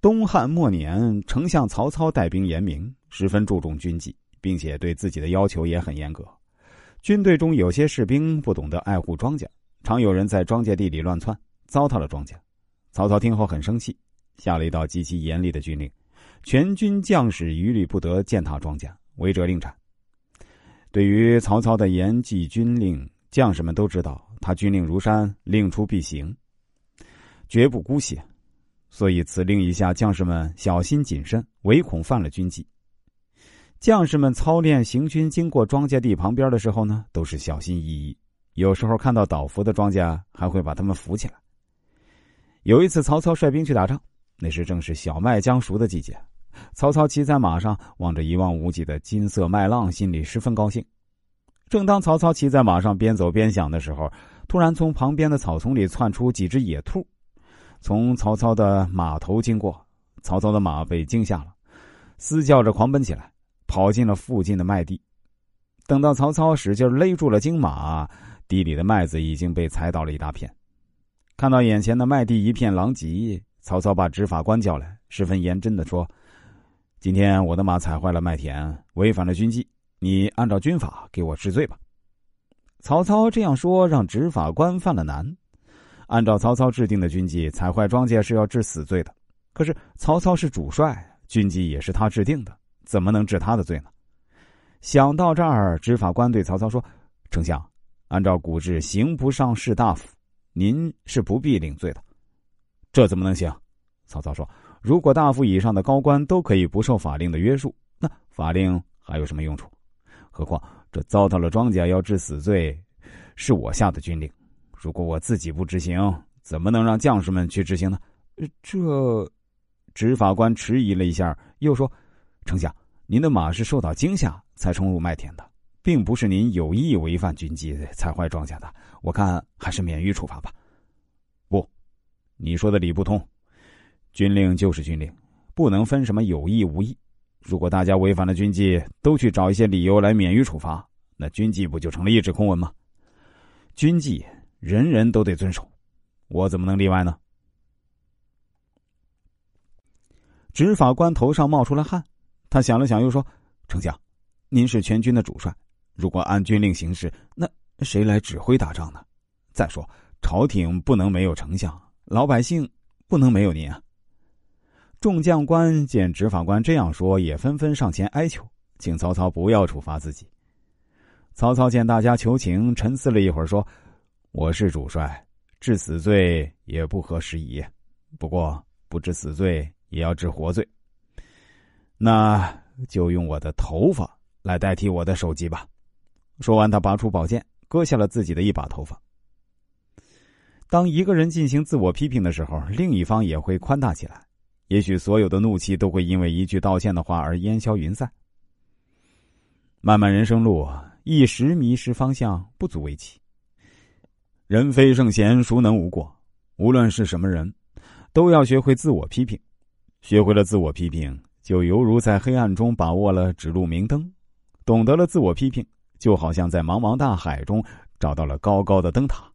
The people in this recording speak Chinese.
东汉末年，丞相曹操带兵严明，十分注重军纪，并且对自己的要求也很严格。军队中有些士兵不懂得爱护庄稼，常有人在庄稼地里乱窜，糟蹋了庄稼。曹操听后很生气，下了一道极其严厉的军令：全军将士一律不得践踏庄稼，违者令斩。对于曹操的严纪军令，将士们都知道他军令如山，令出必行，绝不姑息。所以，此令一下，将士们小心谨慎，唯恐犯了军纪。将士们操练行军，经过庄稼地旁边的时候呢，都是小心翼翼。有时候看到倒伏的庄稼，还会把它们扶起来。有一次，曹操率兵去打仗，那时正是小麦将熟的季节。曹操骑在马上，望着一望无际的金色麦浪，心里十分高兴。正当曹操骑在马上边走边想的时候，突然从旁边的草丛里窜出几只野兔。从曹操的马头经过，曹操的马被惊吓了，嘶叫着狂奔起来，跑进了附近的麦地。等到曹操使劲勒住了惊马，地里的麦子已经被踩倒了一大片。看到眼前的麦地一片狼藉，曹操把执法官叫来，十分严真的说：“今天我的马踩坏了麦田，违反了军纪，你按照军法给我治罪吧。”曹操这样说，让执法官犯了难。按照曹操制定的军纪，踩坏庄稼是要治死罪的。可是曹操是主帅，军纪也是他制定的，怎么能治他的罪呢？想到这儿，执法官对曹操说：“丞相，按照古制，刑不上士大夫，您是不必领罪的。”这怎么能行？曹操说：“如果大夫以上的高官都可以不受法令的约束，那法令还有什么用处？何况这糟蹋了庄稼要治死罪，是我下的军令。”如果我自己不执行，怎么能让将士们去执行呢？这执法官迟疑了一下，又说：“丞相，您的马是受到惊吓才冲入麦田的，并不是您有意违反军纪踩坏庄稼的。我看还是免于处罚吧。”不，你说的理不通。军令就是军令，不能分什么有意无意。如果大家违反了军纪，都去找一些理由来免于处罚，那军纪不就成了一纸空文吗？军纪。人人都得遵守，我怎么能例外呢？执法官头上冒出了汗，他想了想，又说：“丞相，您是全军的主帅，如果按军令行事，那谁来指挥打仗呢？再说，朝廷不能没有丞相，老百姓不能没有您啊！”众将官见执法官这样说，也纷纷上前哀求，请曹操不要处罚自己。曹操见大家求情，沉思了一会儿，说。我是主帅，治死罪也不合时宜。不过不治死罪也要治活罪，那就用我的头发来代替我的首级吧。说完，他拔出宝剑，割下了自己的一把头发。当一个人进行自我批评的时候，另一方也会宽大起来，也许所有的怒气都会因为一句道歉的话而烟消云散。漫漫人生路，一时迷失方向不足为奇。人非圣贤，孰能无过？无论是什么人，都要学会自我批评。学会了自我批评，就犹如在黑暗中把握了指路明灯。懂得了自我批评，就好像在茫茫大海中找到了高高的灯塔。